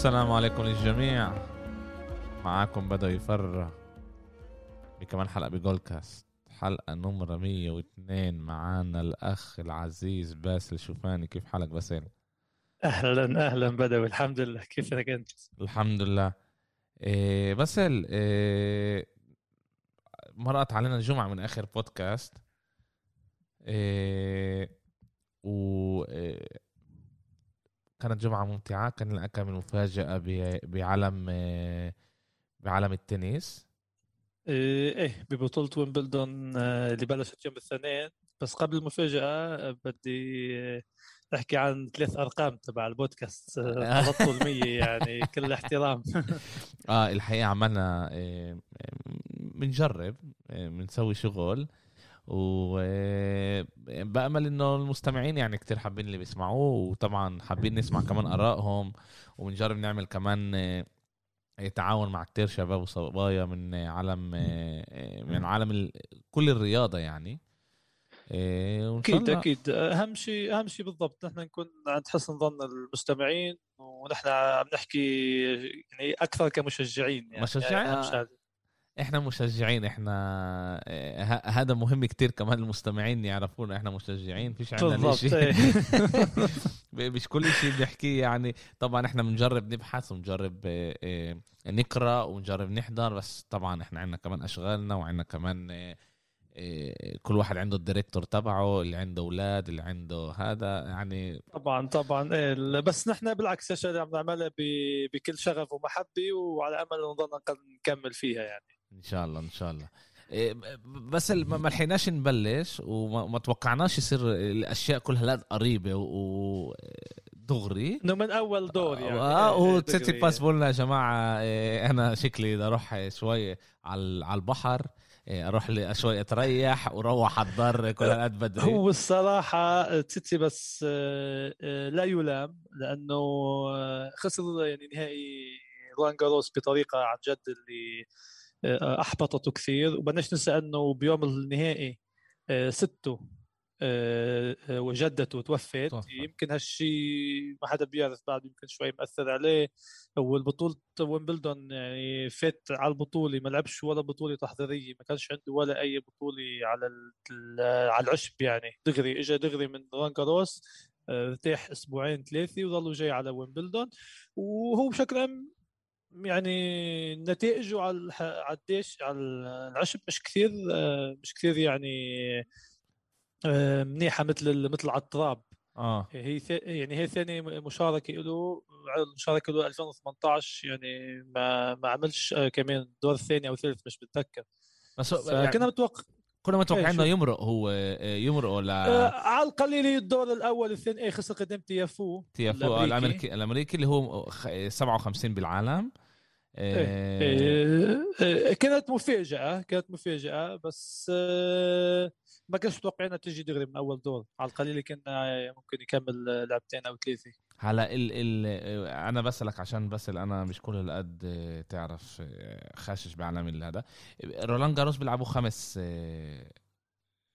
السلام عليكم للجميع. معاكم بدوي فر بكمان حلقة ب Goalcast حلقة نمرة 102 معانا الأخ العزيز باسل. شوفاني كيف حالك باسل؟ أهلا أهلا بدوي الحمد لله. كيفك أنت؟ الحمد لله. إيه باسل إيه مرقت علينا الجمعة من آخر بودكاست. إيه و إيه كانت جمعة ممتعة كان لنا كم مفاجأة بعالم بعالم التنس. إيه إيه، ببطولة ويمبلدون آه، اللي بلشت يوم الاثنين بس قبل المفاجأة آه، بدي آه، أحكي عن ثلاث أرقام تبع البودكاست تغطوا المية يعني كل احترام آه الحقيقة عملنا بنجرب بنسوي شغل. وبأمل إنه المستمعين يعني كتير حابين اللي بيسمعوه وطبعا حابين نسمع كمان آرائهم وبنجرب نعمل كمان إيه، تعاون مع كتير شباب وصبايا من عالم إيه، من عالم ال- كل الرياضة يعني أكيد أكيد أهم شيء أهم شيء بالضبط نحن نكون عند حسن ظن المستمعين ونحن عم نحكي يعني أكثر كمشجعين يعني مشجعين؟ أهم شيء هذا. إحنا مشجعين إحنا إيه، ه- هذا مهم كتير كمان المستمعين يعرفونا إحنا مشجعين فيش عندنا شيء. إيه. مش كل شيء بنحكيه يعني. طبعا إحنا بنجرب نبحث ونجرب آه، آه، نقرأ ونجرب نحضر بس طبعا إحنا عندنا كمان أشغالنا وعندنا كمان آه، آه، كل واحد عنده الديريكتور تبعه اللي عنده أولاد اللي عنده هذا يعني. طبعا طبعا. إيه، بس نحن بالعكس اللي عم نعملها بكل شغف ومحبة وعلى أمل نضلنا نكمل فيها يعني. إن شاء الله إن شاء الله. إيه، بس ما لحقناش نبلش وما ما توقعناش يصير الأشياء كلها لا قريبة ودغري إنه من أول دور يعني. آه إيه، وتسيتي. باس بقولنا يا جماعة إيه، أنا شكلي بدي أروح شوي على البحر إيه، أروح لي شوي أتريح وأروح على الدار كل هالقد بدري. هو الصراحة تيتي بس آه، آه، لا يلام لأنه آه، خسر يعني نهائي روان جاروس بطريقة عن جد اللي آه، أحبطته كثير. وبدناش ننسى أنه بيوم النهائي آه، سته آه، وجدته توفت. يمكن هالشيء ما حدا بيعرف بعد يمكن شوي مأثر عليه. والبطولة ويمبلدون يعني فات على البطولة ما لعبش ولا بطولة تحضيرية. ما كانش عنده ولا أي بطولة على على العشب يعني. دغري اجى دغري من ران جاروس آه، ارتاح أسبوعين ثلاثة وظلوا جاي على ويمبلدون. وهو بشكل عام يعني نتائجه على على الديش على العشب مش كثير آه، مش كثير يعني آه، منيحة مثل مثل على التراب آه هي. يعني هي ثاني مشاركة له المشاركة له 2018 يعني ما ما عملش آه، كمان دور ثاني أو ثالث مش متذكر بس فكنا يعني متوقع كنا متوقعين إيه، إنه يمرق هو آه، يمرق آه ولا على القليل الدور الأول الثاني إيه خسر قدام تيافو تيافو الأمريكي. الأمريكي اللي هو خ- 57 بالعالم. آه، إيه، إيه، كانت مفاجأة كانت مفاجأة بس آه، ما كانش متوقعينها تجي دغري من أول دور. على القليل كنا ممكن يكمل لعبتين أو ثلاثة. هلا ال ال أنا بسألك عشان بس أنا مش كل هالقد آه، تعرف آه، خاشش بعالم ال- هذا رولان جاروس بيلعبوا خمس آه،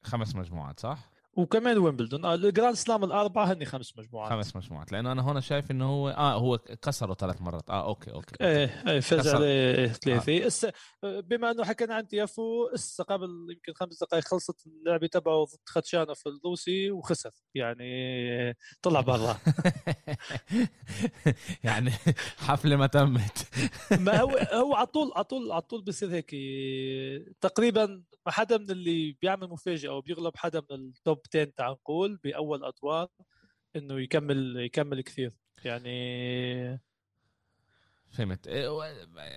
خمس مجموعات صح؟ وكمان ويمبلدون. آه، ال Grand Slam الأربعة هن خمس مجموعات. خمس مجموعات. لأنه أنا هون شايف إنه هو آه هو كسره ثلاث مرات. آه أوكي أوكي, أوكي. إيه إيه فاز. عليه ثلاثة. هسه بما إنه حكينا عن تيافو هسه قبل يمكن خمس دقائق خلصت اللعبة تبعه ضد خاتشانوف الروسي وخسر. يعني طلع برا. يعني حفلة ما تمت. ما هو هو على طول على طول على طول بصير هيك. تقريبا ما حدا من اللي بيعمل مفاجأة أو بيغلب حدا من ال top 10 تعال نقول بأول أدوار إنه يكمل يكمل كثير. يعني فهمت.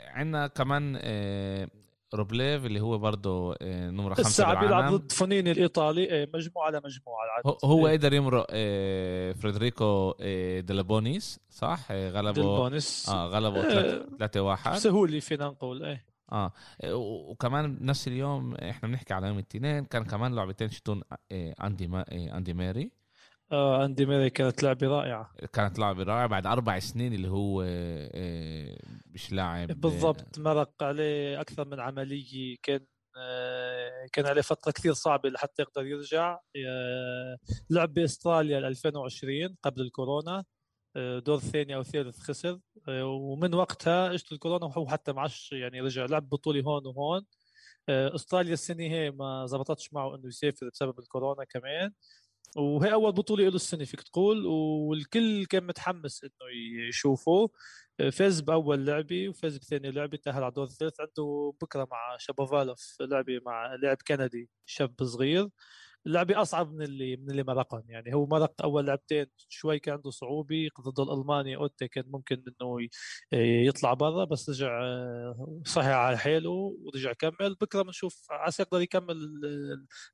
عندنا كمان آه، روبليف اللي هو برضه آه، نمرة خمسة هسه عم يلعب بالعالم ضد فونيني الإيطالي إيه، مجموعة على مجموعه العدد. هو- إيه، قدر يمرق آه، فريدريكو آه، ديلبونيس صح؟ آه، غلبه ديلبونس آه غلبه آه، 3 1 بسهوله فينا نقول إيه. آه. و- وكمان نفس اليوم إحنا بنحكي على يوم الاثنين كان كمان لعبتين شتون آه، أندي ما آه، أندي ماري آه أندي ميري كانت لعبة رائعة. كانت لعبة رائعة بعد أربع سنين اللي هو آه، آه، مش لاعب. بالضبط مرق عليه أكثر من عملية كان آه، كان عليه فترة كثير صعبة لحتى يقدر يرجع. آه، لعب باستراليا 2020 قبل الكورونا. دور ثاني أو ثالث خسر. ومن وقتها اجت الكورونا وهو حتى ما يعني رجع لعب بطوله هون وهون. أستراليا السنة هي ما زبطتش معه إنه يسافر بسبب الكورونا كمان. وهي أول بطولة له السنة فيك تقول. والكل كان متحمس إنه يشوفه. فاز بأول لعبة وفاز بثاني لعبة تأهل على الدور الثالث عنده بكرة مع شابوفالوف لعبة مع لاعب كندي شاب صغير. اللعبه أصعب من اللي من اللي مرقهم يعني هو مرق أول لعبتين شوي كان عنده صعوبة ضد الالماني أوتي كان ممكن إنه يطلع برا بس رجع آه، صحي على حاله ورجع كمل. بكرة بنشوف عسى يقدر يكمل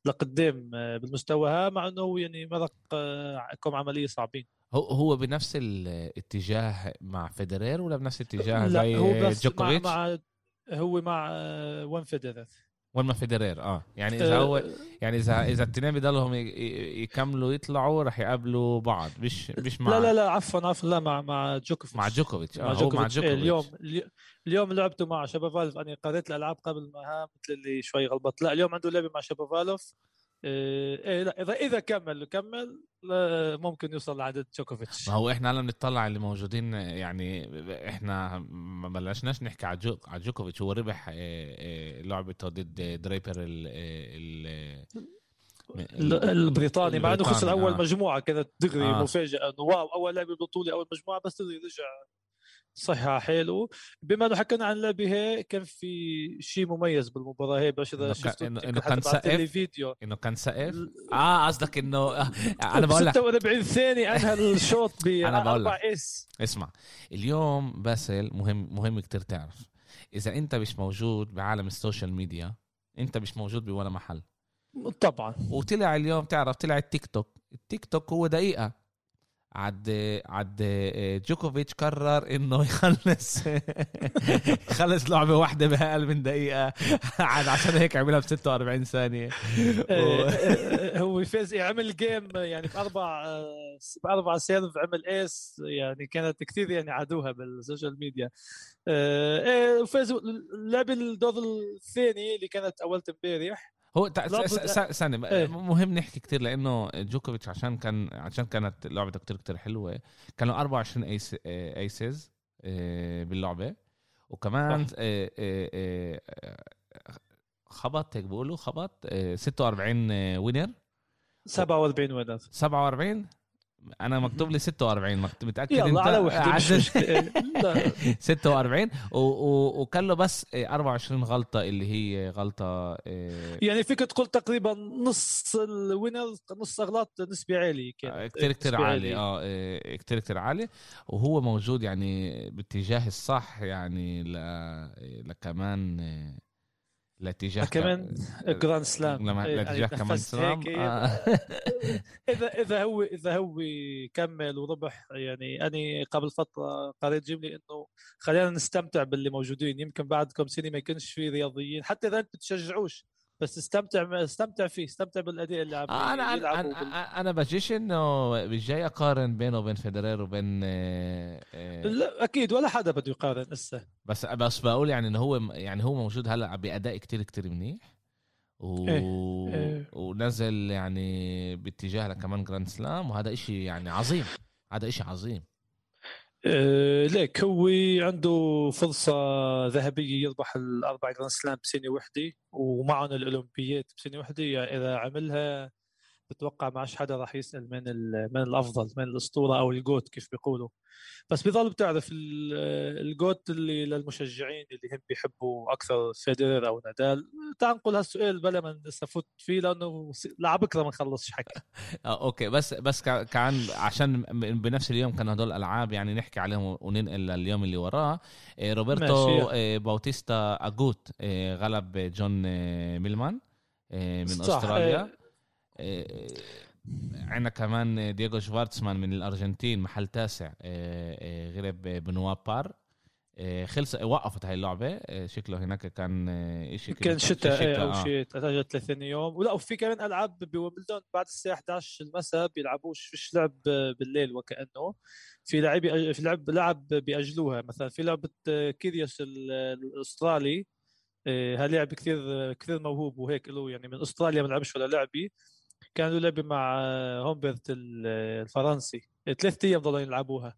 لقدام آه، بالمستوى ها مع إنه يعني مرق آه، كم عملية صعبين. هو هو بنفس الاتجاه مع فيدرير ولا بنفس الاتجاه زي هو بس جوكوفيتش؟ مع, مع هو مع وين فيدرير. وين ما فيدرير آه. يعني إذا هو آه، يعني اذا إذا الاثنين بضلهم يكملوا يطلعوا رح يقابلوا بعض مش مش مع لا لا لا عفوا عفوا لا مع مع جوكوفيتش. مع جوكوفيتش آه هو مع جوكوفيتش. اليوم اليوم لعبته مع شابوفالوف أنا قريت الألعاب قبل ما مثل اللي شوي غلبت لا اليوم عنده لعبة مع إيه،, لا اذا إذا كمل كمل ممكن يوصل لعند جوكوفيتش ما هو إحنا هلا بنطلع اللي موجودين يعني إحنا ما بلشناش نحكي على جو على جوكوفيتش هو ربح إيه، إيه، لعبته ضد دريبر ال ال البريطاني مع إنه خسر أول آه. مجموعة كانت دغري آه. مفاجأة إنه wow أول لعبه بطوله أول مجموعة بس دغري رجع صحة حلو. بما أنه حكينا عن اللعبه هي كان في شيء مميز بالمباراة هي بس إذا شفت إنه كان سقف فيديو. إنه كان سقف آه قصدك انه أنا بقول لك 46 ثانية أنهى الشوط ب 4 ace. اسمع اليوم باسل مهم مهم كتير تعرف. إذا أنت مش موجود بعالم ال social media أنت مش موجود بولا محل. طبعا. وطلع اليوم تعرف طلع ال TikTok. ال TikTok هو دقيقة. عد عد جوكوفيتش قرر إنه يخلص يخلص لعبة واحدة بأقل من دقيقة. عاد عشان هيك عملها ب 46 ثانية. و... هو فاز عمل جيم يعني باربع باربع serve عمل ace يعني كانت كثير يعني عادوها بال social media إيه فاز لعب الدور الثاني اللي كانت اولت امبارح هو سنة إيه. مهم نحكي كتير لأنه جوكوفيتش عشان كان عشان كانت لعبته كتير كتير حلوة كانوا 24 ace aces آه، باللعبة. وكمان آه، آه، خبط هيك بيقولوا خبط 46 وينر 47 وينر 47 أنا مكتوب لي 46 متأكد يلا أنت على وحده 46 وكان له بس 24 غلطة اللي هي غلطة آه، يعني فيك تقول تقريبا نص الوينر نص أغلاط نسبة عالية كانت كثير كثير عالي آه, آه، كثير كثير عالي وهو موجود يعني باتجاه الصح يعني لكمان آه، الاتجاه كمان جراند سلام لما الاتجاه يعني كمان سلام آه. اذا إذا هو إذا هو كمل وربح يعني أنا قبل فترة قريت جملة إنه خلينا نستمتع باللي موجودين. يمكن بعد كم سنة ما يكونش في رياضيين. حتى إذا انت بتشجعوش بس استمتع استمتع فيه استمتع بالأداء اللي عم آه أنا أنا أنا, أنا بجيش إنه مش جاي أقارن بينه وبين فيدرير وبين آه آه لا أكيد ولا حدا بده يقارن هسه بس بس بقول يعني إنه هو يعني هو موجود هلأ بأداء كتير كتير منيح و... إيه. إيه. ونزل يعني باتجاه كمان Grand Slam وهذا إشي يعني عظيم هذا إشي عظيم آه ليك هو عنده فرصة ذهبية يربح الأربع Grand Slam بسنة وحدة ومعهم الأولمبيات بسنة وحدة يعني إذا عملها بتوقع ما حدا راح يسأل من من الأفضل من الأسطورة أو ال GOAT كيف بيقولوا. بس بضل بتعرف ال GOAT اللي للمشجعين اللي هم بيحبوا أكثر فيدرر أو نادال. تعال نقول هالسؤال بلا ما نفوت فيه لأنه لبكره ما نخلصش حكي. آه okay. بس بس كان عشان بنفس اليوم كانوا هدول الالعاب يعني نحكي عليهم وننقل لليوم اللي وراه. آه، روبرتو آه، باوتيستا أجوت آه، غلب جون ميلمان من. أستراليا. عندنا كمان دييغو شفارتسمان من الأرجنتين محل تاسع. آه، آه، غلب بنوا بير. خلص وقفت هاي اللعبة. شكله هناك كان شيء كان شتاء أو شيء تاجل 30 يوم. ولا وفي كمان ألعاب بويمبلدون بعد الساعة 11 المساء بيلعبوش فيش لعب بالليل وكأنه. في لعب في لعب لعب بيأجلوها. مثلا في لعبة كيريوس الأسترالي. هاللاعب كثير كثير موهوب وهيك له يعني من أستراليا ما لعبش ولا لعبي كان له لعبة مع آه، هومبرت ال- الفرنسي. ثلاث أيام ضلوا يلعبوها.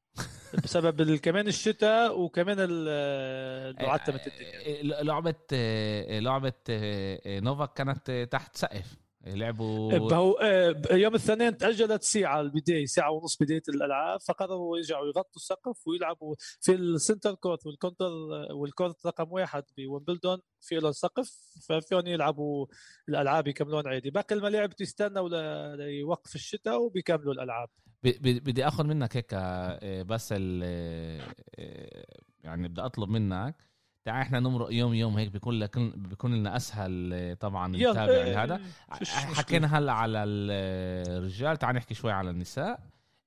بسبب كمان الشتاء وكمان آه، عتمت الدنيا. آه، لعبة آه، لعبة آه، آه، نوفاك كانت آه، تحت سقف. لعبوا هو آه، يوم الاثنين تأجلت ساعة البداية ساعة ونص بداية الألعاب فقرروا يرجعوا يغطوا السقف ويلعبوا في ال center court وال center وال court رقم واحد بويمبلدون في له سقف ففيهم يلعبوا الألعاب يكملون عادي. باقي الملاعب تستنوا ل- ليوقف الشتاء وبيكملوا الألعاب. بدي آخذ منك هيك آه، بس ال آه، يعني بدي أطلب منك تعال إحنا نمرق يوم يوم هيك بيكون لك بيكون لنا اسهل طبعا نتابع يلا هذا مشكلة. حكينا هلا على الرجال تعال نحكي شوي على النساء.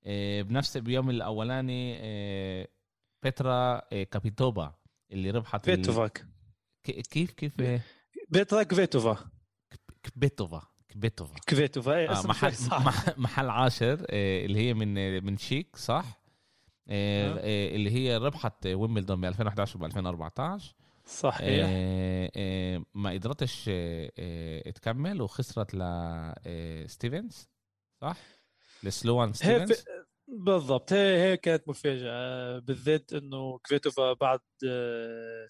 آه، بنفس بيوم الأولاني آه، بيترا كابيتوبا اللي ربحت ال- فيتوفاك ك- كيف كيف؟ آه، بيتراك فيتوفا كبيتوفا كبيتوفا. كفيتوفا إيه آه محل محل عاشر اللي هي من من تشيك صح؟ اللي هي ربحت ويمبلدون ب 2011 و 2014 صحيح. آه، آه، ما قدرتش آه، آه، تكمل وخسرت لستيفنز صح؟ لسلوان ستيفنز. بالضبط. هي هي كانت مفاجأة بالذات إنه كفيتوفا بعد آه،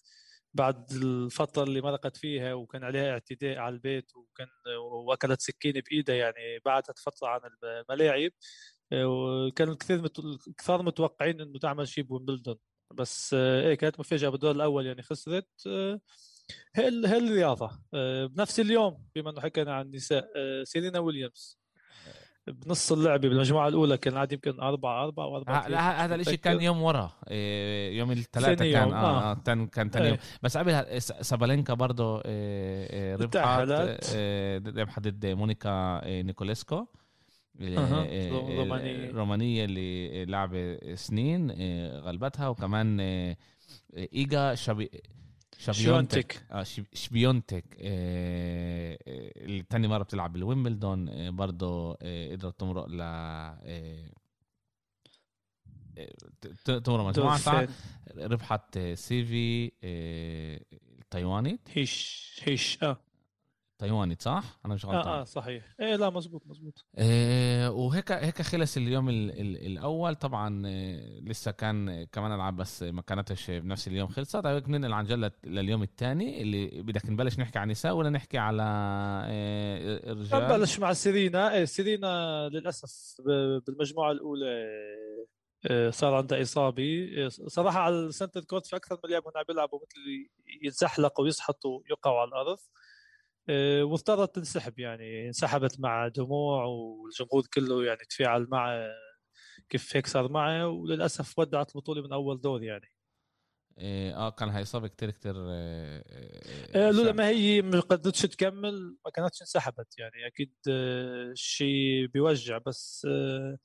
بعد الفترة اللي مرقت فيها وكان عليها اعتداء على البيت وكان وأكلت سكينة بإيدها يعني بعدت فترة عن الملاعب. آه، وكانوا الكثير مت... كثار متوقعين إنه تعمل شيء بويمبلدون بس آه، إيه كانت مفاجأة بالدور الأول يعني خسرت آه، هي ال- هي الرياضة آه، بنفس اليوم بما إنه حكينا عن النساء آه، سيرينا ويليامز بنص اللعبة بالمجموعة الأولى كان عاد يمكن أربعة أربعة وأربعة ه- لا، هذا الإشي كان يوم ورا آه، يوم الثلاثاء كان يوم، آه, آه. آه كان كان ثاني يوم إيه. بس قبلها س- سابالينكا برضه آه، آه، ربحت. آه، ربحت ضد مونيكا آه، نيكوليسكو اللي- أها، آه، آه، رومانية. رومانية اللي لعبة سنين آه، غلبتها. وكمان آه، آه، شابيونتك. شونتك آه شب- شبيونتك. آه، آه، تاني مرة بتلعب بالويمبلدون. آه، برضه آه، قدرت تمرق ل آه، آه، تمرق دولفين. ربحت آه، سيفي آه، التايواني هيش هيش آه. تايواني صح؟ أنا مش غلطان. آه آه صحيح. إيه لا مزبوط مزبوط آه، وهيك هيك خلص اليوم ال ال الأول. طبعا آه، لسه كان كمان ألعاب بس ما كانتش بنفس اليوم خلصت. هيك بننقل عن جد لليوم الثاني اللي بدك نبلش نحكي عن نساء ولا نحكي على آه، الرجال؟ نبلش مع سيرينا. إيه سيرينا للأسف بالمجموعة الأولى آه، صار عندها إصابة. آه، صراحة على ال center court في أكثر من لعبة هنا بيلعبوا مثل يتزحلقوا ويسحطوا يقعوا على الأرض. آه، واضطرت تنسحب يعني. انسحبت مع دموع والجمهور كله يعني تفاعل معه كيف هيك صار معه وللأسف ودعت البطوله من أول دور يعني. آه آه، كان هاي اصابه كتير كتير آه، آه، لولا صعب. ما هي ما قدرتش تكمل ما كانتش انسحبت يعني. أكيد آه، شيء بيوجع بس آه،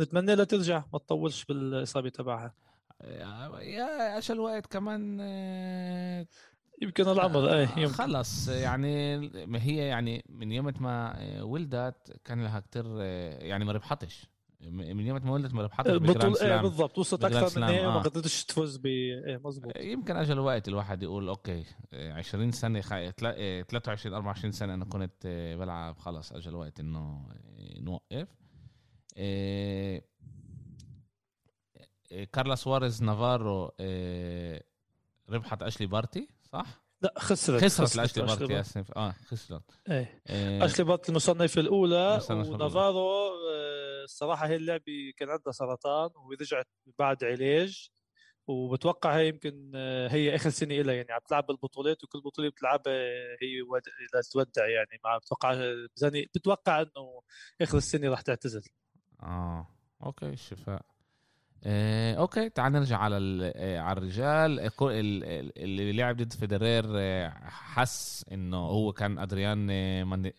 نتمنى لها ترجع ما تطولش بالإصابة تبعها. آه، يا أجل وقت كمان آه، يمكن العمر إيه يمكن. خلص. يعني ما هي يعني من يوم ما ولدت كان لها كتير يعني ما ربحتش. من يوم ما ولدت ما ربحتش البطولة إيه بالضبط. وصلت أكثر من هيك آه. ما قدرتش تفوز ب إيه مزبوط يمكن أجل وقت الواحد يقول أوكي 20 سنة خ... تلا- 23 24 سنة أنا كنت بلعب. خلص أجل وقت إنه نوقف. إيه، إيه، كارلا سواريز نافارو إيه، ربحت أشلي بارتي. صح؟ لا خسرت خسرت لأشلي بارتي. اسف آه خسرت. إيه. إيه، أشلي بارتي المصنفه الأولى المصنفة الأولى. ونافارو آه، الصراحة هي اللعبة كان عندها سرطان ورجعت بعد علاج وبتوقع هي يمكن آه، هي آخر سنة لها يعني عم تلعب بالبطولات وكل بطولة بتلعبها هي ود... تودع يعني. ما بتوقع بظني بتوقع إنه آخر السنة راح تعتزل. آه okay الشفاء آه، okay تعال نرجع على آه، على الرجال. آه، اللي لعب ضد فيدرير آه، حس إنه هو كان أدريان من-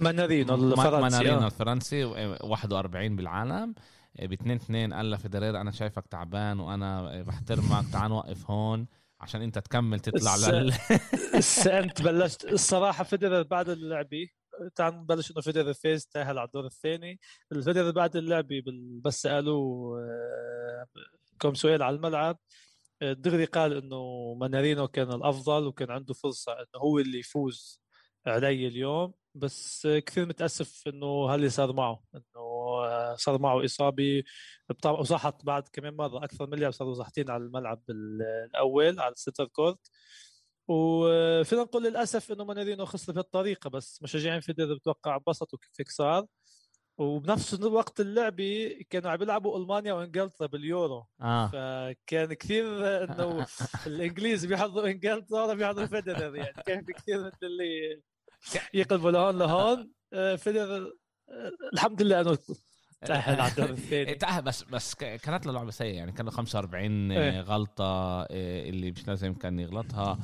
مانارينو ما- الفرنسي مانارينو. الفرنسي آه، 41 بالعالم. ب 2 2 قال لفيدرير أنا شايفك تعبان وأنا بحترمك تعال نوقف هون عشان أنت تكمل تطلع لل أنت بلشت. الصراحة فيدرر بعد اللعبة تعال نبلش إنه فيدرر فاز تاهل على الدور الثاني. الفيدرر بعد اللعبه بس سألوه آه، كم سؤال على الملعب. آه، دغري قال إنه مانارينو كان الأفضل وكان عنده فرصة إنه هو اللي يفوز علي اليوم. بس كثير متأسف إنه هاللي صار معه. إنه صار معه إصابة وسحط بعد كمان مرة أكثر من لاعب صاروا ساحطين على الملعب الأول على ال center court. وفينا نقول للاسف انه مانارينو خسر بهالطريقه بس مشجعين فيدرر بتوقع انبسطوا كيف هيك صار وبنفس وقت اللعبه كانوا عم يلعبوا ألمانيا وإنجلترا باليورو. آه. فكان كثير إنه الإنجليز بيحضروا إنجلترا ولا بيحضروا فيدرر يعني كان في كثير مثل اللي يقلبوا لهون لهون. آه، فيدرر آه، الحمد لله إنه تأهل على الدور الثاني. تأهل بس بس كانت له لعبة سيئة يعني كان له 45 إيه. غلطة اللي مش لازم كان يغلطها.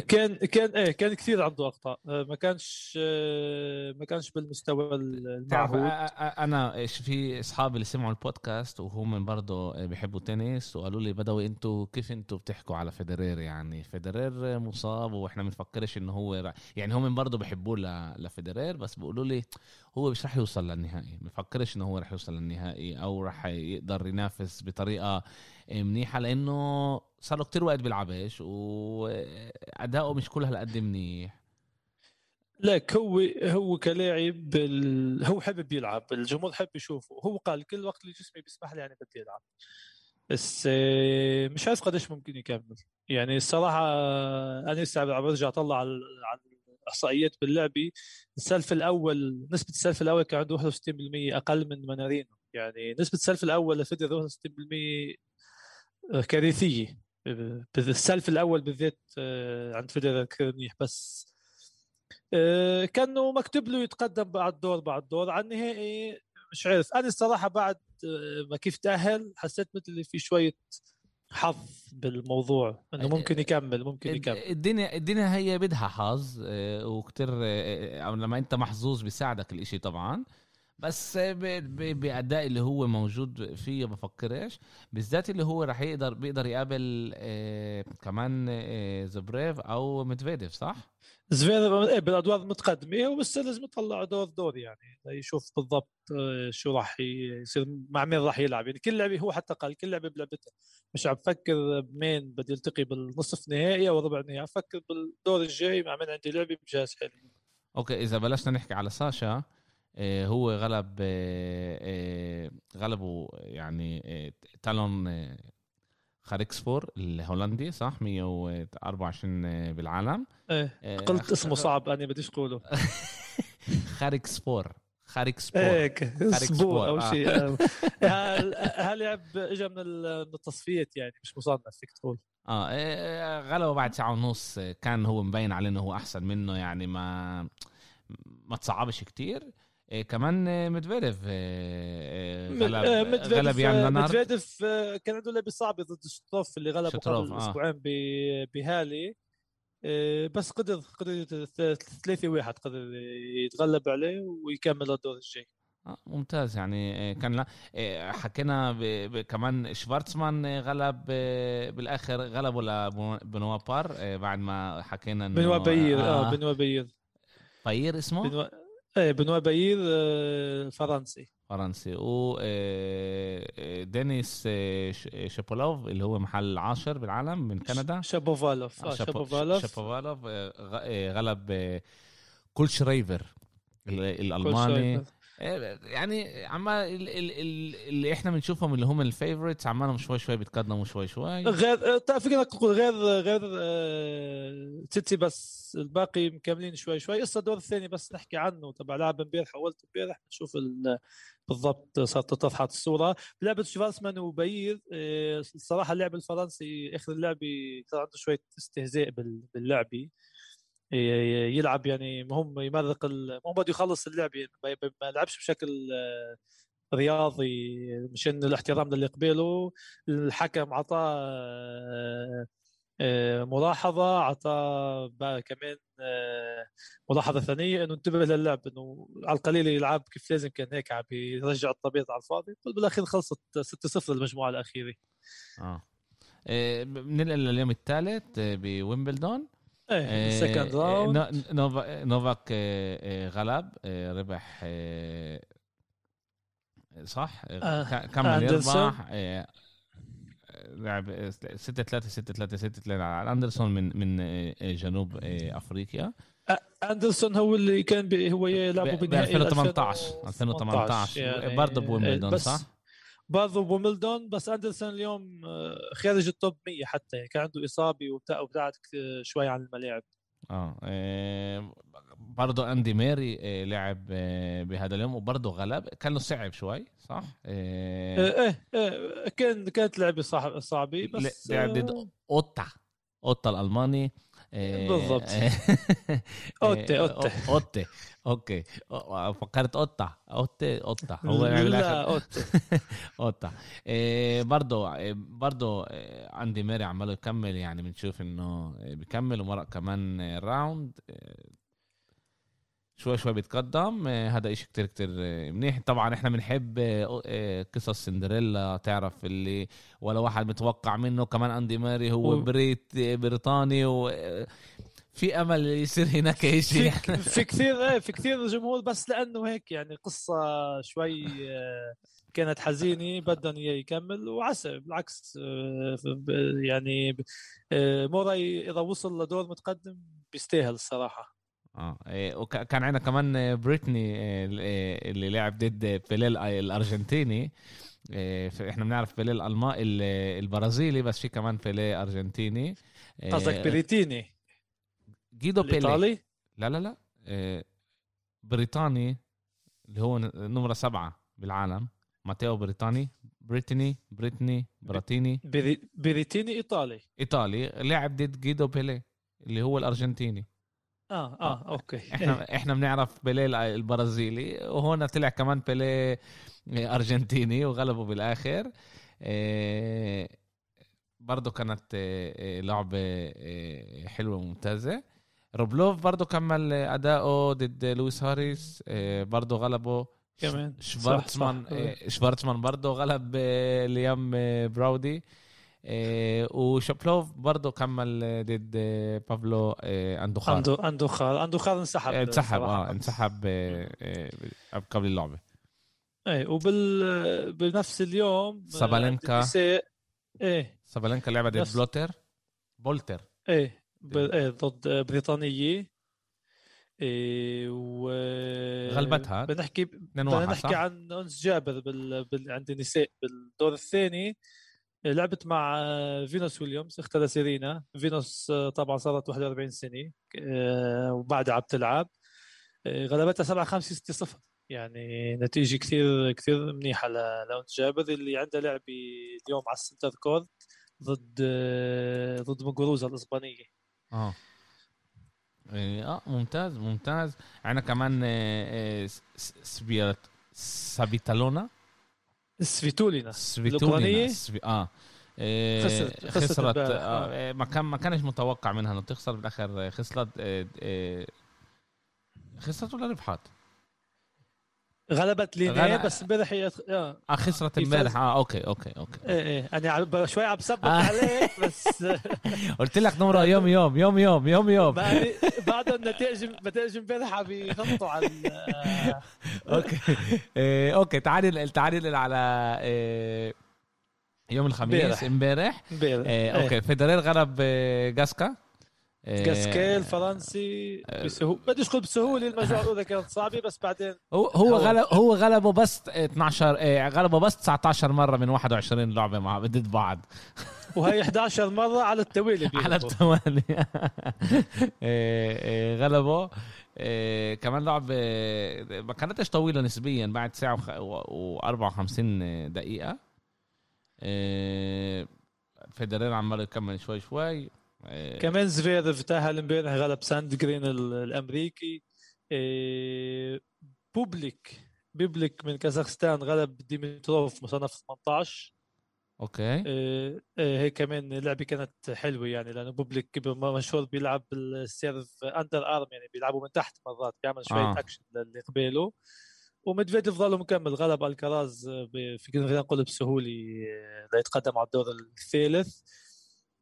كان كان إيه كان كثير عنده أخطاء. آه، ما كانش آه، ما كانش بالمستوى المعهود. أنا في أصحابي اللي سمعوا البودكاست وهم برضه بيحبوا تنس وقالوا لي بدوي أنتوا كيف أنتوا بتحكوا على فيدرير؟ يعني فيدرير مصاب وإحنا ما بنفكرش انه هو يعني هم برضه بيحبوه لفيدرير بس بيقولوا لي هو مش رح يوصل للنهائي. ما بفكرش إنه هو رح يوصل للنهائي أو رح يقدر ينافس بطريقة منيحة لأنه صار له كتير وقت بيلعبش وأداؤه مش كل هالقد منيح. لك هو هو كلاعب. هو حابب يلعب. الجمهور حابب يشوفه. هو قال كل وقت اللي جسمي بيسمح لي يعني بدي ألعب. بس آه، مش عارف قديش ممكن يكمل. يعني الصراحة أنا لسه عم برجع أطلع على الاحصائيات باللعبه السلف الأول نسبة السلف الأول كان عنده 61% أقل من منارينو. يعني نسبة السلف الأول لفيدر 61% كارثية. بالسلف الأول بالذات آه، عند فيدرر كثير منيح بس آه، كأنه مكتوب له يتقدم بعد دور بعد دور. على النهائي مش عارف. أنا الصراحة بعد آه، ما كيف تأهل حسيت مثل في شوية حظ بالموضوع إنه ممكن يكمل ممكن يكمل. الدنيا الدنيا هي بدها حظ وكتير لما أنت محظوظ بيساعدك الإشي طبعا. بس بأداء اللي هو موجود فيه بفكرش. بالذات اللي هو راح يقدر بيقدر يقابل آه كمان آه زبريف أو ميدفيديف صح؟ زفيرف إيه بالأدوار المتقدمة بس لازم يطلع دور دور يعني يشوف بالضبط آه شو راح يصير مع مين راح يلعب. يعني كل لعبة هو حتى قال كل لعبة بلعبتها. مش عم بفكر بمين بدي يلتقي بالنصف نهائي أو ربع نهائي عم بالدور الجاي مع مين عندي لعبة بجهز حاله okay إذا بلشنا نحكي على ساشا هو غلب آه، آه، غلبوا يعني تالون خاركسفور الهولندي صح؟ 124 بالعالم. إيه قلت اسمه صعب أنا بديش اقوله خاركسفور خاركسبور هيك سبور أو شيء. هاللعب اجى من التصفيات يعني؟ مش مصنف فيك تقول. آه غلبه بعد ساعة ونص. كان هو مبين عليه إنه هو أحسن منه يعني ما ما تصعبش كتير. إيه كمان ميدفيديف إيه غلب مدفيدف غلب يعني ميدفيديف كان عنده لعبة صعبة ضد شتروف اللي غلبه قبل آه. أسبوعين بهاله. بس قدر قدر ثلاثة واحد قدر يتغلب عليه ويكمل الدور الجاي. آه ممتاز يعني كان لا حكينا كمان شفارتسمان غلب بالآخر غلبوا لبنوا بير بعد ما حكينا إنه بنوا بير آه, آه. بنوا بير باير اسمه؟ بنوا إيه بنوا باير آه، فرنسي. فرنسي. و آه، آه، دينيس شابولوف اللي هو محل عاشر بالعالم من كندا. شابوفالوف. آه شابوفالوف. شابوفالوف غلب كولشرايبر الألماني. يعني عما اللي إحنا بنشوفهم اللي هم ال favorites عمالهم شوي شوي بيتقدموا شوي شوي. غير فكرة تقول غير غير تسيتسيباس. الباقي مكملين شوي شوي. قصة الدور الثاني بس نحكي عنه تبع لاعب امبارح حولت امبارح نشوف بالضبط صارت توضحت الصورة. بلعبة شفارتسمان وبير الصراحة اللعب الفرنسي آخر اللعبة صار عنده شوية استهزاء باللعبة يلعب يعني مهم يمرق مو بده يخلص اللعبه ما يلعبش بشكل آه، رياضي مشان الاحترام للي قبيله الحكم عطاه آه، آه، ملاحظة عطاه كمان ملاحظة ثانية إنه انتبه للعب إنه على القليل يلعب كيف لازم كان هيك عم يرجع الطبيعة على الفاضي. بالأخير خلصت 6-0 للمجموعة الأخيرة. آه. بننقل لليوم الثالث بويمبلدون. second round نوفاك آه، آه، غلب آه، ربح صح؟ كمل يربح لعب 6 3 6 3 6 3 على أندرسون من من جنوب أفريقيا. أندرسون هو اللي كان هو يلعبوا ب 2018 2018 برضه بويمبلدون صح؟ برضه بويمبلدون بس أندرسون اليوم خارج ال top 100 حتى يعني كان عنده إصابة وابتعد شوي عن الملاعب. آه برضه أندي موري آه، لعب آه، بهذا اليوم وبرضه غلب. كان له صعب شوي صح؟ إيه إيه, إيه كان كانت لعبة صعبة بس لعب ضد أوتا. أوتا الألماني. بالضبط. أوتي أوتي. أوتي. okay. فكرت أوتا. أوتي أوتا. هو لا أوتي. أوتا. برضه برضه عندي ميري عماله يكمل يعني بنشوف إنه بيكمل ومرق كمان round شوي شوي بيتقدم. هذا إشي كتير كتير منيح. طبعا إحنا بنحب قصص سندريلا. تعرف اللي ولا واحد متوقع منه. كمان أندي ماري هو. بريت بريطاني و في أمل يصير هناك شيء في, في كثير إيه في كثير جمهور. بس لأنه هيك يعني قصة شوي كانت حزينة. بدهم إياه يكمل. وعسى بالعكس يعني موراي إذا وصل لدور متقدم بيستاهل الصراحة. آه. إيه، وكان عندنا كمان بريتني إيه، إيه، اللي لعب ضد بيليل الأرجنتيني. إحنا بنعرف بيليل الما البرازيلي بس في كمان بيلي أرجنتيني. قصدك بريتيني؟ جيدو بيلي. لا لا لا. بريطاني اللي هو نمرة سبعة بالعالم. ماتيو بريطاني بريتني بريتني براتيني. بريتيني إيطالي. إيطالي. لعب ضد جيدو بيلي اللي هو الأرجنتيني. آه آه أوكي. إحنا إحنا بنعرف بيليه البرازيلي وهون طلع كمان بيليه أرجنتيني وغلبوا بالآخر. إيه برضه كانت إيه لعبة إيه حلوة ممتازه روبلوف برضه كمل أداؤه ضد لويد هاريس إيه برضه غلبه. كمان. شفارتسمان إيه شفارتسمان برضه غلب ليام براودي. إيه وشابلوف برضه كمل ضد بابلو إيه أندوخار. اندو أندوخار. أندوخار انسحب انسحب آه انسحب إيه قبل اللعبة. إيه وبال بنفس اليوم سابالينكا إيه. سابالينكا لعبة ضد بلوتر. بولتر. إيه ب... إيه ضد بريطانية. إيه و غلبتها. بنحكي بدنا نحكي عن أنس جابر بال... بال... عند النساء بالدور الثاني. لعبت مع فينوس ويليامز اختها سيرينا. فينوس طبعا صارت 41 سنة آه، وبعدها عم تلعب. آه، غلبتها 7 5 6 0 يعني نتيجة كثير كثير منيحة لأنس جابر اللي عندها لعبه اليوم على ال center court ضد آه، ضد موغوروزا الإسبانية. آه. آه ممتاز ممتاز. عندنا كمان سبيرت سابيتالونا. سفيتولينا سفيتولينا سفي... آه إيه خسرت آه. آه. ما كان ما كانش متوقع منها انه تخسر بالاخر خسرت إيه إيه خسرت ولا ربحت؟ غلبت لينيه غلب... بس امبارح هي آه, آه خسرت امبارح. آه أوكي أوكي أوكي. إيه إيه. أنا شوي عم بسبق آه. عليك بس قلت لك نمرة يوم يوم يوم يوم يوم يوم. بعد النتائج النتائج امبارح عم يغطوا على أوكي. إيه أوكي. تعالي تعالي على إيه يوم الخميس امبارح. امبارح. إيه أوكي. فيدرير غلب جاسكا. جاسكيل فرنسي بسهوله بديش أقول بسهولة المجموعة الأولى كانت صعبة بس بعدين هو هو غلب هو غلبه بس 12 إيه غلبه بس 19 مرة من 21 لعبة مع ضد بعض. وهي 11 مرة على التوالي على التوالي. غلبه. كمان لعبة ما كانتش طويلة نسبيا بعد ساعة و54 دقيقة. إيه فيدرير عمال يكمل شوي شوي. إيه. كمان زفيرف تاهل امبارح غلب ساندجرين الامريكي إيه بوبليك بيبليك من كازاخستان غلب ديمتروف مصنف 18 أوكي إيه هي كمان لعبة كانت حلوة يعني لأنه بوبليك مشهور بيلعب بال serve underarm يعني بيلعبوا من تحت مرات بيعمل شوية آه. اكشن للي قباله ومدفيديف ظل مكمل غلب ألكراز فينا نقول بسهوله ليتقدم على الدور الثالث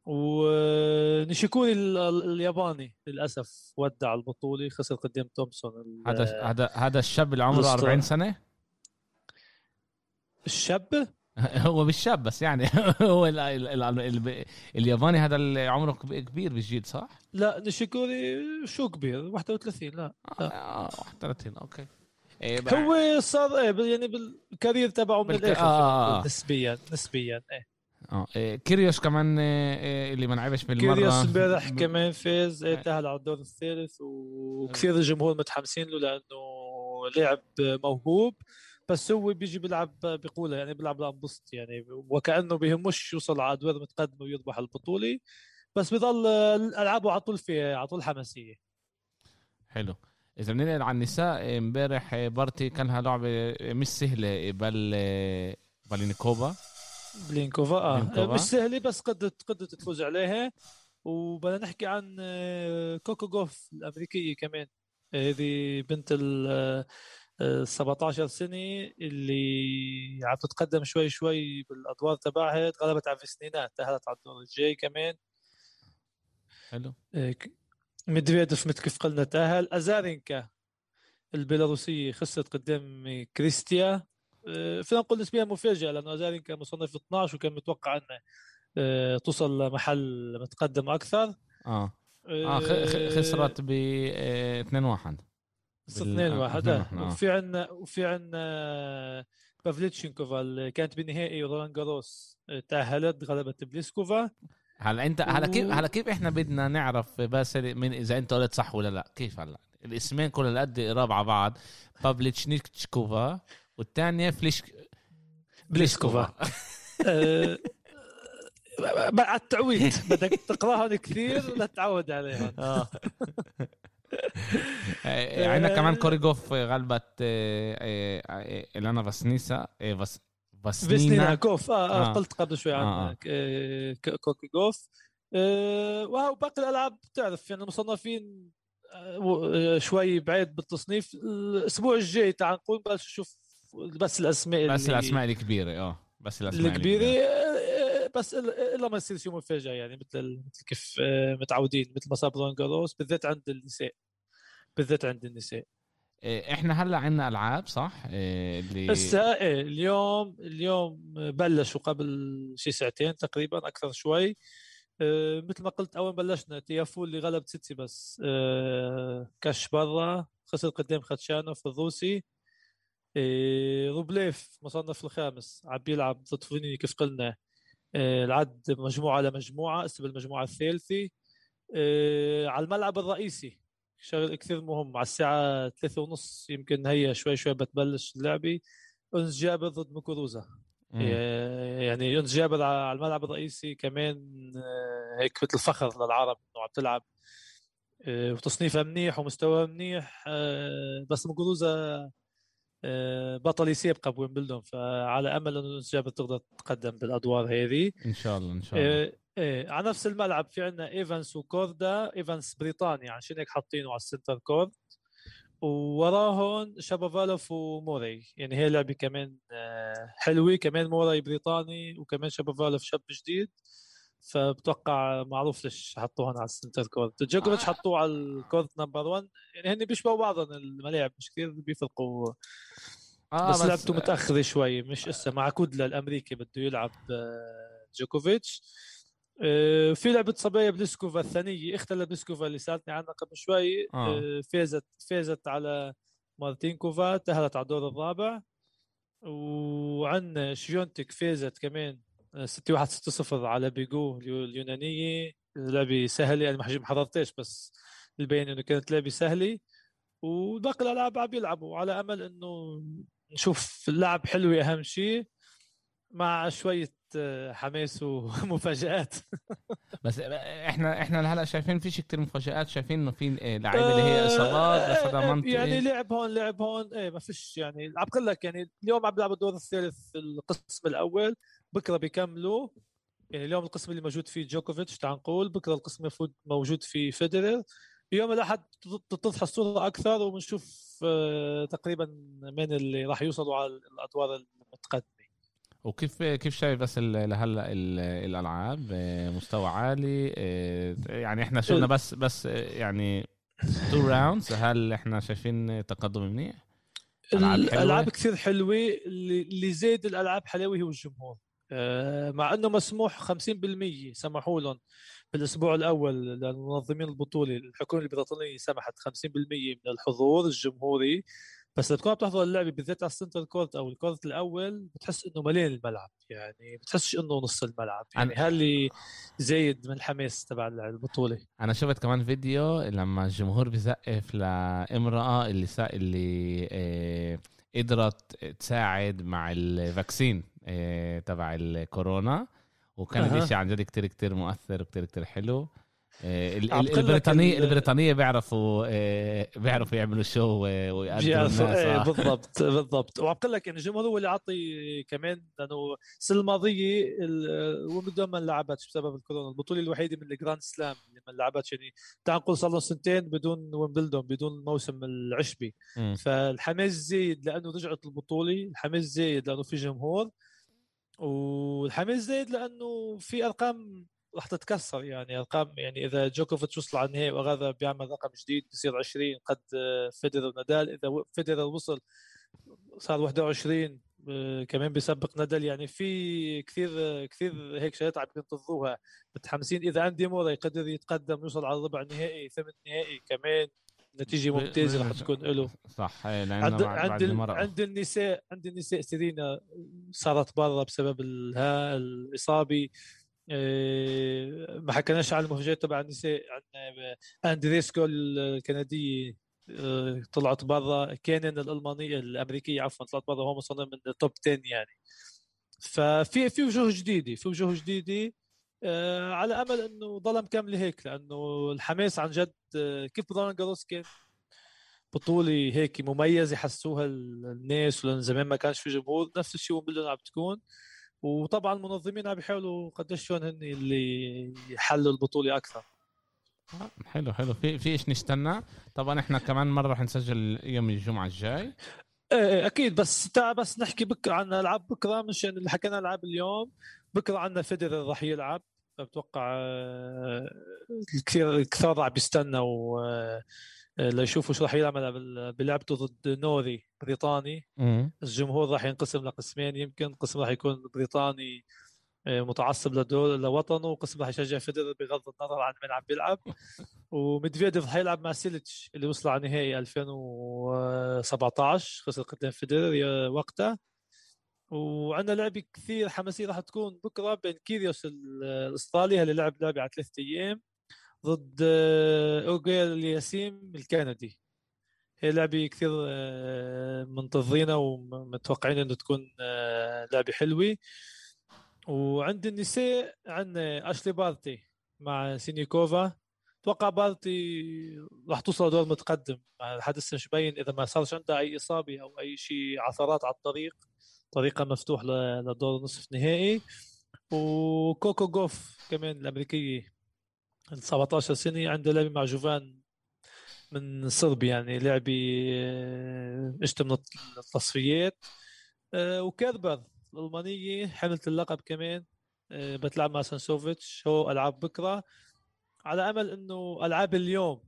ونشيكوري الياباني للأسف ودع البطولة خسر قدام تومسون هذا هذا هذا الشاب اللي عمره 40 سنة؟ الشاب؟ هو مش شاب بس يعني. هو ال ال ال ال الياباني هذا اللي عمره كب- كبير بالجيل صح؟ لا نيشيكوري شو كبير؟ 31 لا آه 31 أوكي. إيه هو صار إيه يعني بال career تبعه من بالك- الآخر آه. نسبيا نسبيا إيه. آه إيه كيريوس كمان إيه إيه اللي ما لعبش بالمرة. كيريوس امبارح كمان فاز. تأهل على الدور الثالث وكثير الجمهور متحمسين له لأنه لاعب موهوب بس هو بيجي بيلعب بقولة يعني بيلعب لأنبسط يعني وكأنه بيهمش يوصل على أدوار متقدمة ويربح البطولة بس بضل ألعابه على طول في على طول حماسية. حلو. إذا بننقل على النساء امبارح بارتي كان لها لعبة مش سهلة قبل إيه، بالينيكوفا. بلينكوفا آه. مش سهله بس قدرت قدرت تفوز عليها. وبدنا نحكي عن آه، كوكو جوف الأمريكية كمان. آه، هذه بنت ال آه، 17 سنة اللي عم تتقدم شوي شوي بالأدوار تبعها. تغلبت على فيسنينات تأهلت على الدور الجاي كمان. حلو. آه، ميدفيديف مثل كيف قلنا تأهل. أزارينكا البيلاروسية خسرت قدام كريستيا. آه، فينا نقول نسبيا مفاجاه لأنه ازارينكا مصنف 12 وكان متوقع انه آه، توصل لمحل متقدم أكثر. آه. آه خ- خسرت ب 2 1 خسرت بال- 2 آه، 1 2-1 آه. وفي عندنا وفي عندنا بافليتشينكوفا اللي كانت بنهائي رولان جاروس آه، تأهلت غلبت بليسكوفا هلا أنت هلا كيف هلا كيف إحنا بدنا نعرف باسل من إذا أنت قلت صح ولا لا؟ كيف هلا؟ الاسمين كل قد قراب على بعض. بابليتشنيكوفا والثانيه فليش بليسكوفا آه، مع التعويض بدك تقراهم كثير لتتعود عليهم آه عندنا كمان كوريجوف غلبت آه، آه، آه، الانا فاسنيسا آه، فاس فيسنينا فاسنينا كوف آه, آه. آه. قلت قبل شوي عن آه، آه. آه. آه. كوكي جوف آه. وهو باقي الألعاب تعرف يعني آه، آه، شوي بعيد بالتصنيف الأسبوع الجاي تعال نقول بس نشوف بس الأسماء بس اللي الأسماء الكبيرة آه. بس الأسماء الكبيرة آه، بس إلا ما يصير شيء مفاجأة يعني مثل مثل كيف آه، متعودين مثل ما صار برون جاروس بالذات عند النساء. بالذات عند النساء. آه، إحنا هلأ عندنا ألعاب صح؟ اللي هسه إيه اليوم اليوم بلشوا قبل شي ساعتين تقريبا أكثر شوي. آه، مثل ما قلت أول بلشنا تيافو اللي غلب سيتسي بس. آه، كش برا خسر قدام خاتشانوف الروسي روبليف مصنف الخامس عم بيلعب ضد فونيني كيف قلنا. آه، العد مجموعة لمجموعه هسه بالمجموعه الثالثة. آه، على الملعب الرئيسي شغل كثير مهم. على الساعة ثلاثة ونص يمكن هي شوي شوي بتبلش اللعبة. أنس جابر ضد مكروزة مم. يعني أنس جابر على الملعب الرئيسي كمان هيك مثل فخر للعرب إنه عم تلعب. وتصنيفها منيح ومستواها منيح. بس مكروزة آه، بطل يسابقه بويمبلدون فعلى أمل انه أنس جابر تقدر تتقدم بالأدوار هذه. إن شاء الله إن شاء الله. إيه إيه على نفس الملعب في عندنا إيفانس وكوردا. إيفانس بريطاني عشان هيك حاطينه على ال center court. ووراهم شابافالوف وموري. يعني هي لعبة كمان آه، حلوة. كمان موري بريطاني وكمان شابافالوف شاب جديد. فبتوقع معروف ليش حطوهن على ال center court. جوكوفيتش آه. حطوه على ال court number 1 يعني هن بيشبهوا بعضهم الملاعب مش كثير بيفرقوا. آه بس, لعبته متاخره شوي مش إسا مع كودلا الامريكي بده يلعب آه، جوكوفيتش آه، في لعبة صبايا بليسكوفا الثانية اختها لبليسكوفا اللي سألتني عنها قبل شوي. آه. آه، فازت فازت على مارتينكوفا تأهلت على الدور الرابع. وعندنا شيونتك فازت كمان آه، 6 1 6 0 على بيجو اليو- اليونانيه لعبه سهله أنا ما حضرتش بس البين إنه كانت لعبه سهله وباقي الألعاب عم يلعبوا. على أمل إنه نشوف اللعب حلوة أهم شيء مع شوية آه، حماس ومفاجآت. بس إحنا إحنا لهلأ شايفين فيش كتير مفاجآت. شايفين إنه في آه، لعيبة اللي هي إصابات آه، منطقي يعني لعب هون لعب هون. إيه ما فيش يعني. عم بقول لك يعني. اليوم عم بيلعبوا الدور الثالث القسم الأول. بكرة بيكملوا. يعني اليوم القسم اللي موجود فيه جوكوفيتش تعال نقول بكرة القسم المفروض موجود فيه فيدرر. يوم الأحد تتضح الصورة أكثر وبنشوف آه، تقريبا من اللي راح يوصلوا على الأدوار المتقدمة. وكيف كيف شايف بس لهلأ ال- الألعاب؟ آه، مستوى عالي. آه، يعني إحنا شفنا بس بس يعني two rounds هل إحنا شايفين تقدم منيح؟ الألعاب كثير حلوة. اللي اللي زاد الألعاب حلاوة هو الجمهور. مع إنه مسموح 50% سمحوا لهم بالأسبوع الأول لمنظمين البطوله الحكومة البريطانية سمحت 50% من الحضور الجمهوري. بس لما تكون بتحضر اللعبة بالذات على ال center court أو ال court الأول بتحس إنه مليان الملعب يعني بتحسش إنه نص الملعب يعني هاللي زايد من الحماس تبع البطولة. أنا شفت كمان فيديو لما الجمهور بيسقف لامرأة اللي سا... اللي آه، قدرت تساعد مع ال vaccine. آه، تبع الكورونا وكان أها. الإشي عن جد كتير كتير مؤثر وكتير كتير حلو آه، البريطانية ال- البريطانية بيعرفوا آه، بيعرفوا يعملوا شو ويقدروا الناس آه. بالضبط بالضبط وعم بقول لك يعني الجمهور هو اللي عطي كمان لأنه السنة الماضية ال- ويمبلدون ما لعبتش بسبب الكورونا البطولة الوحيدة من ال Grand Slam اللي ما لعبتش يعني تعال نقول صار لهم سنتين بدون ويمبلدون بدون الموسم العشبي. فالحماس زايد لأنه رجعت البطولة الحماس زايد لأنه في جمهور والحماس زايد لأنه في أرقام راح تتكسر يعني أرقام يعني إذا جوكوفيتش وصل على النهائي وغدا بيعمل رقم جديد بصير 20 قد آه، فيدرر ونادال إذا فيدرر وصل صار 21 آه، كمان بيسبق نادال. يعني في كثير آه، كثير هيك شغلات عم ينتظروها. متحمسين. إذا أندي مورا يقدر يتقدم يوصل على ربع نهائي ثمن نهائي كمان نتيجه ممتازة رح تكون له صح آه، لأنه عند عند المرأة. عند النساء عند النساء سيرينا صارت برا بسبب ال- ها الإصابة. إيه، ما حكيناش عن المفاجات تبع النساء عندنا اندريسكو الكندية. إيه، طلعت برا. كانن الألمانية الأمريكية عفوا طلعت برا. هم صاروا من ال top 10 يعني. ففي في وجوه جديدة في وجوه جديدة. آه، على أمل إنه ضل مكمله هيك لأنه الحماس عن جد آه، كيف رولان جاروس كان بطولة هيك مميزة حسوها ال- الناس ولأن زمان ما كانش في جمهور نفس الشيء عم تكون. وطبعا المنظمين عم بيحاولوا قديش هن اللي يحلوا البطولة أكثر. حلو حلو. في في إيش نستنى. طبعا إحنا كمان مرة رح نسجل يوم الجمعة الجاي. إيه إيه، أكيد. بس تعال بس نحكي بكره عن ألعاب بكرة مشان اللي حكينا ألعاب اليوم. بكرة عندنا فيدرر راح يلعب. بتوقع آه، الكثير الكثار عم بيستنوا آه، آه، ليشوفوا شو راح يعمل بلعبته ضد نوري بريطاني. الجمهور راح ينقسم لقسمين يمكن قسم راح يكون بريطاني آه، متعصب لدول لوطنه وقسم راح يشجع فيدرر بغض النظر عن من عم بيلعب. وميدفيديف راح يلعب مع تشيليتش اللي وصل على نهائي 2017 خسر قدام فيدرر يا- وقتها. وعندنا لعبة كثير حماسية راح تكون بكرة بين كيريوس ال- الأسترالي اللي لعب لعبة على ثلاث أيام ضد آه، اوجيه الياسيم الكندي. هي لعبة كثير آه، منتظرينها ومتوقعين إنه تكون آه، لعبة حلوة. وعند النساء عندنا أشلي بارتي مع سينيكوفا. أتوقع بارتي راح توصل لدور متقدم. لحد هسه مش باين إذا ما صارش عندها أي إصابة أو أي شيء عثرات على الطريق. طريقها مفتوح لدور نصف نهائي. وكوكو جوف كمان الامريكيه ال 17 سنة عنده لعبة مع جوفان من صربيا يعني لعبة آه، اجت من التصفيات آه، وكيربر الألمانية حملت اللقب كمان آه، بتلعب مع سانسوفيتش هو ألعاب بكرة. على أمل إنه ألعاب اليوم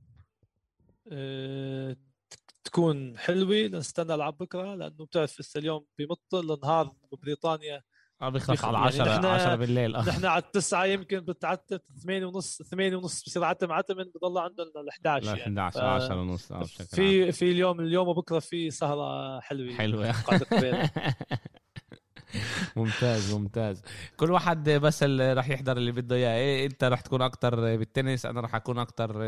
تكون حلوة نستنى العاب بكرة لأنه بتعرف هسه اليوم بمطل النهار ببريطانيا آه بيخلص بيخ- على يعني 10 نحن- 10 بالليل آه نحن على التسعة يمكن بتعتب ثمانية ونص ثمانية ونص بصير عتم عتم بضل عندنا ل 11 ل يعني 11 ف- 10 ونص آه بشكل عام. في في اليوم اليوم وبكرة في حلوة قاعدة قبيل. ممتاز ممتاز. كل واحد بس اللي راح يحضر اللي بده إياه. إيه إنت راح تكون أكتر بالتنس أنا راح أكون أكتر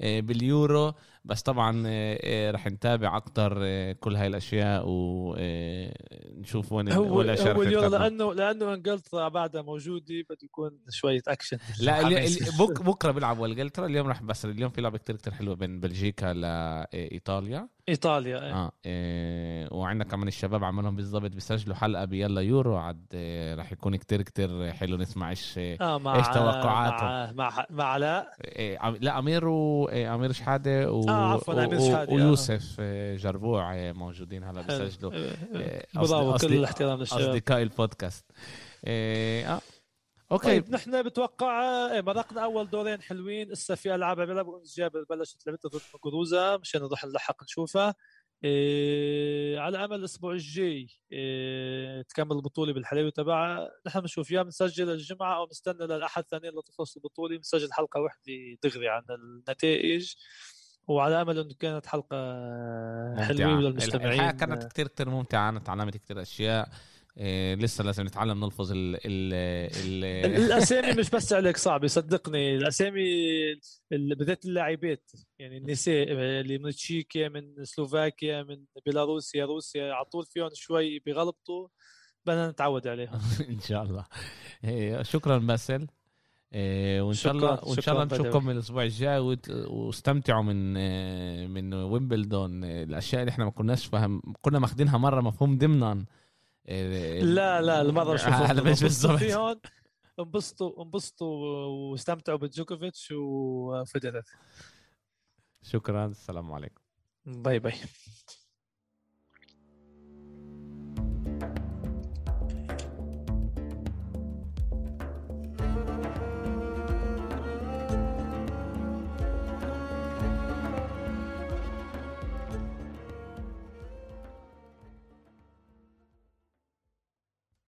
إيه، باليورو. بس طبعا إيه، راح نتابع أكتر إيه، كل هاي الأشياء ونشوف وين هو وين هو. لأنه لأنه أنجلترا بعدها موجودة بده يكون شوية أكشن. لا بكرة بيلعبوا أنجلترا. اليوم راح بس اليوم في لعبة كتير كتير حلوة بين بلجيكا لايطاليا إيطاليا إيه. آه إيه وعندنا كمان الشباب عملهم بالضبط بيسجلوا حلقة بيلا يورو عاد إيه راح يكون كتير كتير حلو نسمع إيش مع إيش توقعاتهم؟ مع مع, مع علاء إيه لا أمير و إيه أمير شحادة و... آه، عفواً، أمير و- شحادة، آه. ويوسف إيه جربوع إيه موجودين هلا. بيسجلوا إيه، إيه، كل الاحترام للشباب اصدقائي البودكاست إيه آه okay. طيب نحن بتوقع إيه، مرقنا أول دورين حلوين. لسه في ألعاب عم بيلعبوا انس جابر بلشت لعبتها ضد موغوروزا. مشان نروح نلحق نشوفها. إيه على امل الأسبوع الجاي إيه تكمل البطولة بالحلاوة تبعها. نحن بنشوف يا بنسجل الجمعة أو نستنى للاحد ثاني لتخلص البطولة. بنسجل حلقة واحدة دغري عن النتائج. وعلى أمل إنه كانت حلقة حلوة للمستمعين الحلقة كانت كثير كثير ممتعة أنا تعلمت كثير أشياء. إيه لسه لازم نتعلم نلفظ ال ال ال الأسامي مش بس عليك صعبه صدقني. الأسامي بالذات اللاعبات. يعني النساء اللي من تشيكيا من سلوفاكيا من بيلاروسيا روسيا على طول فيهم شوي بغلطوا بدنا نتعود عليهم. إن شاء الله. إيه شكرا باسل. إيه وإن شاء الله وإن شاء الله نشوفكم الأسبوع الجاي واستمتعوا من إيه من ويمبلدون الأشياء اللي إحنا ما كناش فاهم كنا ماخذينها مرة مفهوم ضمنا. لا لا المره شوف هذا مش بالضبط فيهم انبسطوا انبسطوا واستمتعوا بجوكوفيتش وفيدرر شكرا السلام عليكم. باي باي.